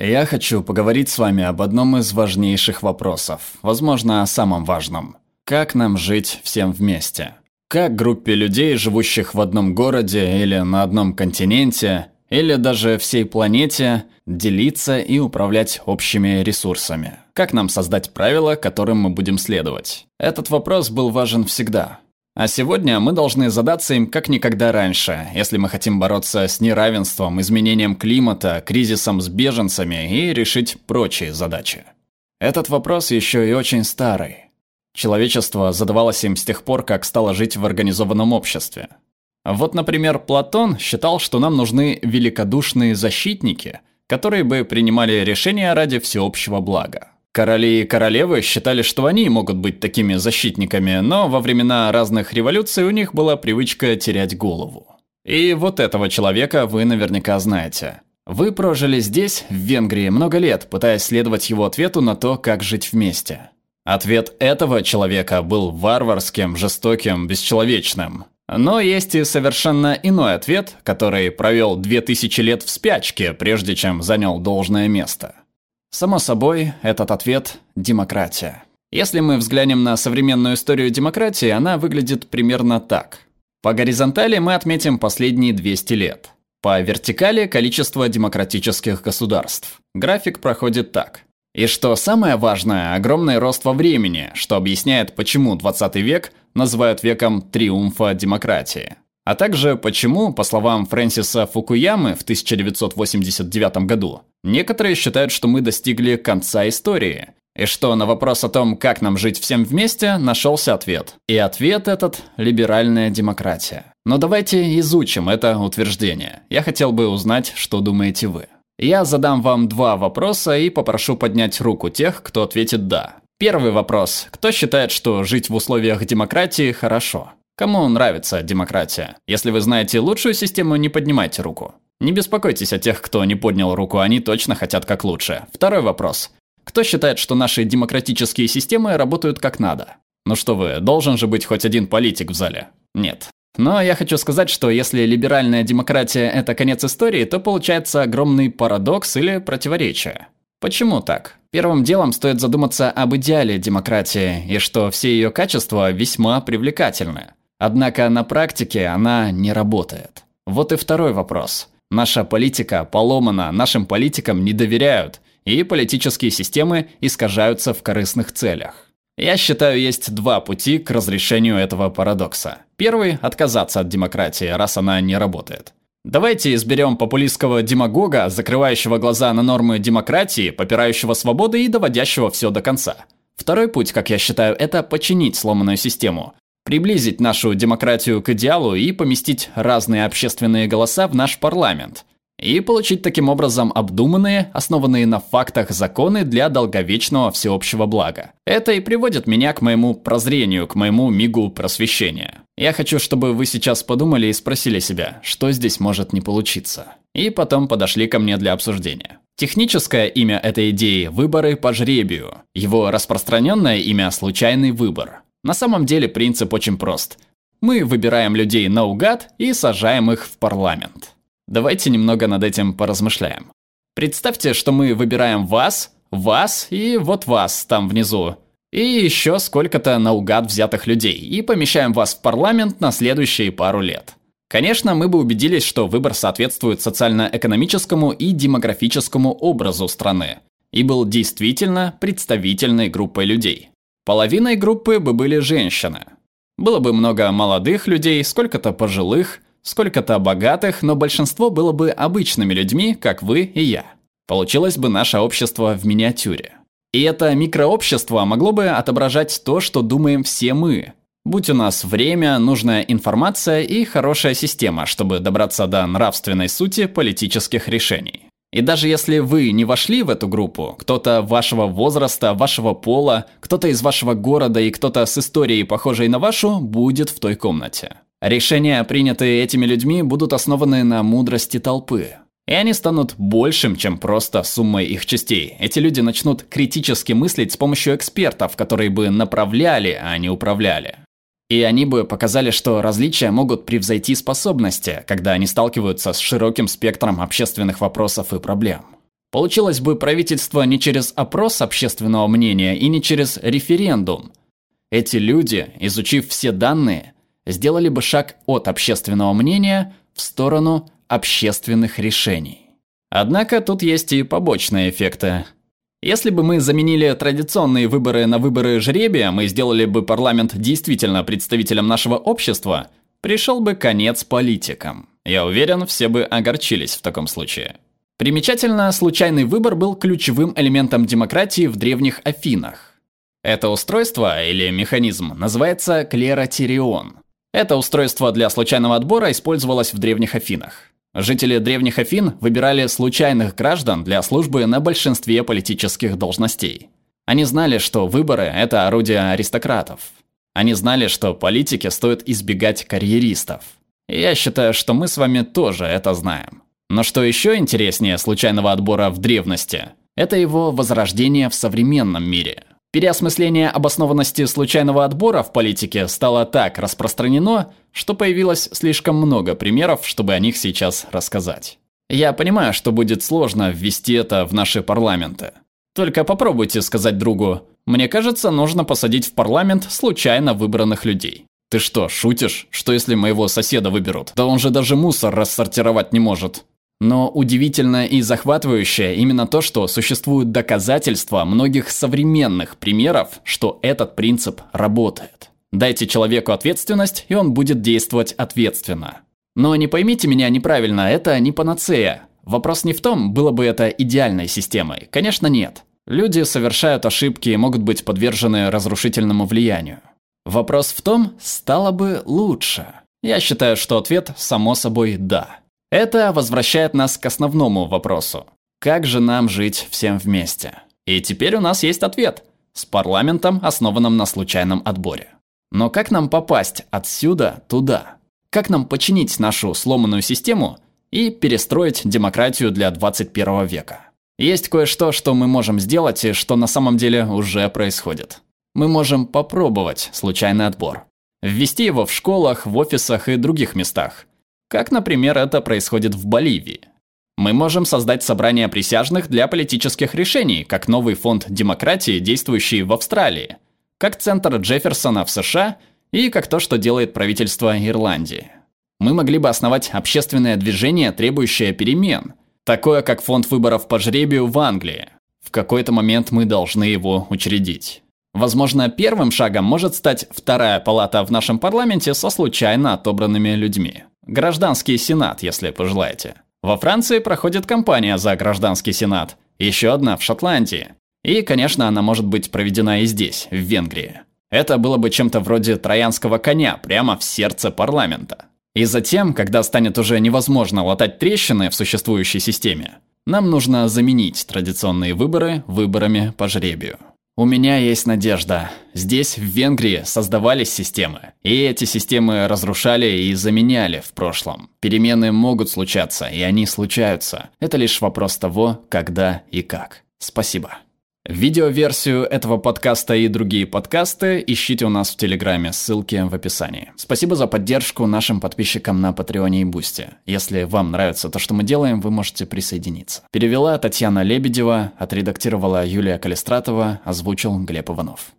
Я хочу поговорить с вами об одном из важнейших вопросов, возможно, о самом важном. Как нам жить всем вместе? Как группе людей, живущих в одном городе или на одном континенте, или даже всей планете, делиться и управлять общими ресурсами? Как нам создать правила, которым мы будем следовать? Этот вопрос был важен всегда. А сегодня мы должны задаться им как никогда раньше, если мы хотим бороться с неравенством, изменением климата, кризисом с беженцами и решить прочие задачи. Этот вопрос еще и очень старый. Человечество задавалось им с тех пор, как стало жить в организованном обществе. Вот, например, Платон считал, что нам нужны великодушные защитники, которые бы принимали решения ради всеобщего блага. Короли и королевы считали, что они могут быть такими защитниками, но во времена разных революций у них была привычка терять голову. И вот этого человека вы наверняка знаете. Вы прожили здесь, в Венгрии, много лет, пытаясь следовать его ответу на то, как жить вместе. Ответ этого человека был варварским, жестоким, бесчеловечным. Но есть и совершенно иной ответ, который провел 2000 лет в спячке, прежде чем занял должное место. Само собой, этот ответ – демократия. Если мы взглянем на современную историю демократии, она выглядит примерно так. По горизонтали мы отметим последние 200 лет. По вертикали – количество демократических государств. График проходит так. И что самое важное – огромный рост во времени, что объясняет, почему 20 век называют веком триумфа демократии. А также почему, по словам Фрэнсиса Фукуямы в 1989 году, некоторые считают, что мы достигли конца истории, и что на вопрос о том, как нам жить всем вместе, нашелся ответ. И ответ этот – либеральная демократия. Но давайте изучим это утверждение. Я хотел бы узнать, что думаете вы. Я задам вам два вопроса и попрошу поднять руку тех, кто ответит «да». Первый вопрос. Кто считает, что жить в условиях демократии хорошо? Кому нравится демократия? Если вы знаете лучшую систему, не поднимайте руку. Не беспокойтесь о тех, кто не поднял руку, они точно хотят как лучше. Второй вопрос. Кто считает, что наши демократические системы работают как надо? Ну что вы, должен же быть хоть один политик в зале? Нет. Но я хочу сказать, что если либеральная демократия – это конец истории, то получается огромный парадокс или противоречие. Почему так? Первым делом стоит задуматься об идеале демократии и что все ее качества весьма привлекательны. Однако на практике она не работает. Вот и второй вопрос. Наша политика поломана, нашим политикам не доверяют, и политические системы искажаются в корыстных целях. Я считаю, есть два пути к разрешению этого парадокса. Первый – отказаться от демократии, раз она не работает. Давайте изберем популистского демагога, закрывающего глаза на нормы демократии, попирающего свободы и доводящего все до конца. Второй путь, как я считаю, это починить сломанную систему, приблизить нашу демократию к идеалу и поместить разные общественные голоса в наш парламент. И получить таким образом обдуманные, основанные на фактах законы для долговечного всеобщего блага. Это и приводит меня к моему прозрению, к моему мигу просвещения. Я хочу, чтобы вы сейчас подумали и спросили себя, что здесь может не получиться. И потом подошли ко мне для обсуждения. Техническое имя этой идеи – выборы по жребию. Его распространенное имя – случайный выбор. На самом деле принцип очень прост. Мы выбираем людей наугад и сажаем их в парламент. Давайте немного над этим поразмышляем. Представьте, что мы выбираем вас, вас и вот вас там внизу. И еще сколько-то наугад взятых людей и помещаем вас в парламент на следующие пару лет. Конечно, мы бы убедились, что выбор соответствует социально-экономическому и демографическому образу страны и был действительно представительной группой людей. Половиной группы бы были женщины. Было бы много молодых людей, сколько-то пожилых, сколько-то богатых, но большинство было бы обычными людьми, как вы и я. Получилось бы наше общество в миниатюре. И это микрообщество могло бы отображать то, что думаем все мы. Будь у нас время, нужная информация и хорошая система, чтобы добраться до нравственной сути политических решений. И даже если вы не вошли в эту группу, кто-то вашего возраста, вашего пола, кто-то из вашего города и кто-то с историей, похожей на вашу, будет в той комнате. Решения, принятые этими людьми, будут основаны на мудрости толпы. И они станут большим, чем просто суммой их частей. Эти люди начнут критически мыслить с помощью экспертов, которые бы направляли, а не управляли. И они бы показали, что различия могут превзойти способности, когда они сталкиваются с широким спектром общественных вопросов и проблем. Получилось бы правительство не через опрос общественного мнения и не через референдум. Эти люди, изучив все данные, сделали бы шаг от общественного мнения в сторону общественных решений. Однако тут есть и побочные эффекты. Если бы мы заменили традиционные выборы на выборы жребия, мы сделали бы парламент действительно представителем нашего общества, пришел бы конец политикам. Я уверен, все бы огорчились в таком случае. Примечательно, случайный выбор был ключевым элементом демократии в древних Афинах. Это устройство или механизм называется клеротерион. Это устройство для случайного отбора использовалось в древних Афинах. Жители древних Афин выбирали случайных граждан для службы на большинстве политических должностей. Они знали, что выборы – это орудие аристократов. Они знали, что политике стоит избегать карьеристов. Я считаю, что мы с вами тоже это знаем. Но что еще интереснее случайного отбора в древности – это его возрождение в современном мире. Переосмысление обоснованности случайного отбора в политике стало так распространено, что появилось слишком много примеров, чтобы о них сейчас рассказать. Я понимаю, что будет сложно ввести это в наши парламенты. Только попробуйте сказать другу, мне кажется, нужно посадить в парламент случайно выбранных людей. Ты что, шутишь? Что если моего соседа выберут? Да он же даже мусор рассортировать не может. Но удивительно и захватывающее именно то, что существуют доказательства многих современных примеров, что этот принцип работает. Дайте человеку ответственность, и он будет действовать ответственно. Но не поймите меня неправильно, это не панацея. Вопрос не в том, было бы это идеальной системой. Конечно, нет. Люди совершают ошибки и могут быть подвержены разрушительному влиянию. Вопрос в том, стало бы лучше. Я считаю, что ответ само собой «да». Это возвращает нас к основному вопросу. Как же нам жить всем вместе? И теперь у нас есть ответ. С парламентом, основанным на случайном отборе. Но как нам попасть отсюда туда? Как нам починить нашу сломанную систему и перестроить демократию для 21 века? Есть кое-что, что мы можем сделать и что на самом деле уже происходит. Мы можем попробовать случайный отбор. Ввести его в школах, в офисах и других местах. Как, например, это происходит в Боливии. Мы можем создать собрание присяжных для политических решений, как новый фонд демократии, действующий в Австралии, как центр Джефферсона в США и как то, что делает правительство Ирландии. Мы могли бы основать общественное движение, требующее перемен, такое как фонд выборов по жребию в Англии. В какой-то момент мы должны его учредить. Возможно, первым шагом может стать вторая палата в нашем парламенте со случайно отобранными людьми. Гражданский сенат, если пожелаете. Во Франции проходит кампания за гражданский сенат. Еще одна в Шотландии. И, конечно, она может быть проведена и здесь, в Венгрии. Это было бы чем-то вроде троянского коня прямо в сердце парламента. И затем, когда станет уже невозможно латать трещины в существующей системе, нам нужно заменить традиционные выборы выборами по жребию. У меня есть надежда. Здесь, в Венгрии, создавались системы. И эти системы разрушали и заменяли в прошлом. Перемены могут случаться, и они случаются. Это лишь вопрос того, когда и как. Спасибо. Видеоверсию этого подкаста и другие подкасты ищите у нас в Телеграме, ссылки в описании. Спасибо за поддержку нашим подписчикам на Патреоне и Бусти. Если вам нравится то, что мы делаем, вы можете присоединиться. Перевела Татьяна Лебедева, отредактировала Юлия Калистратова, озвучил Глеб Иванов.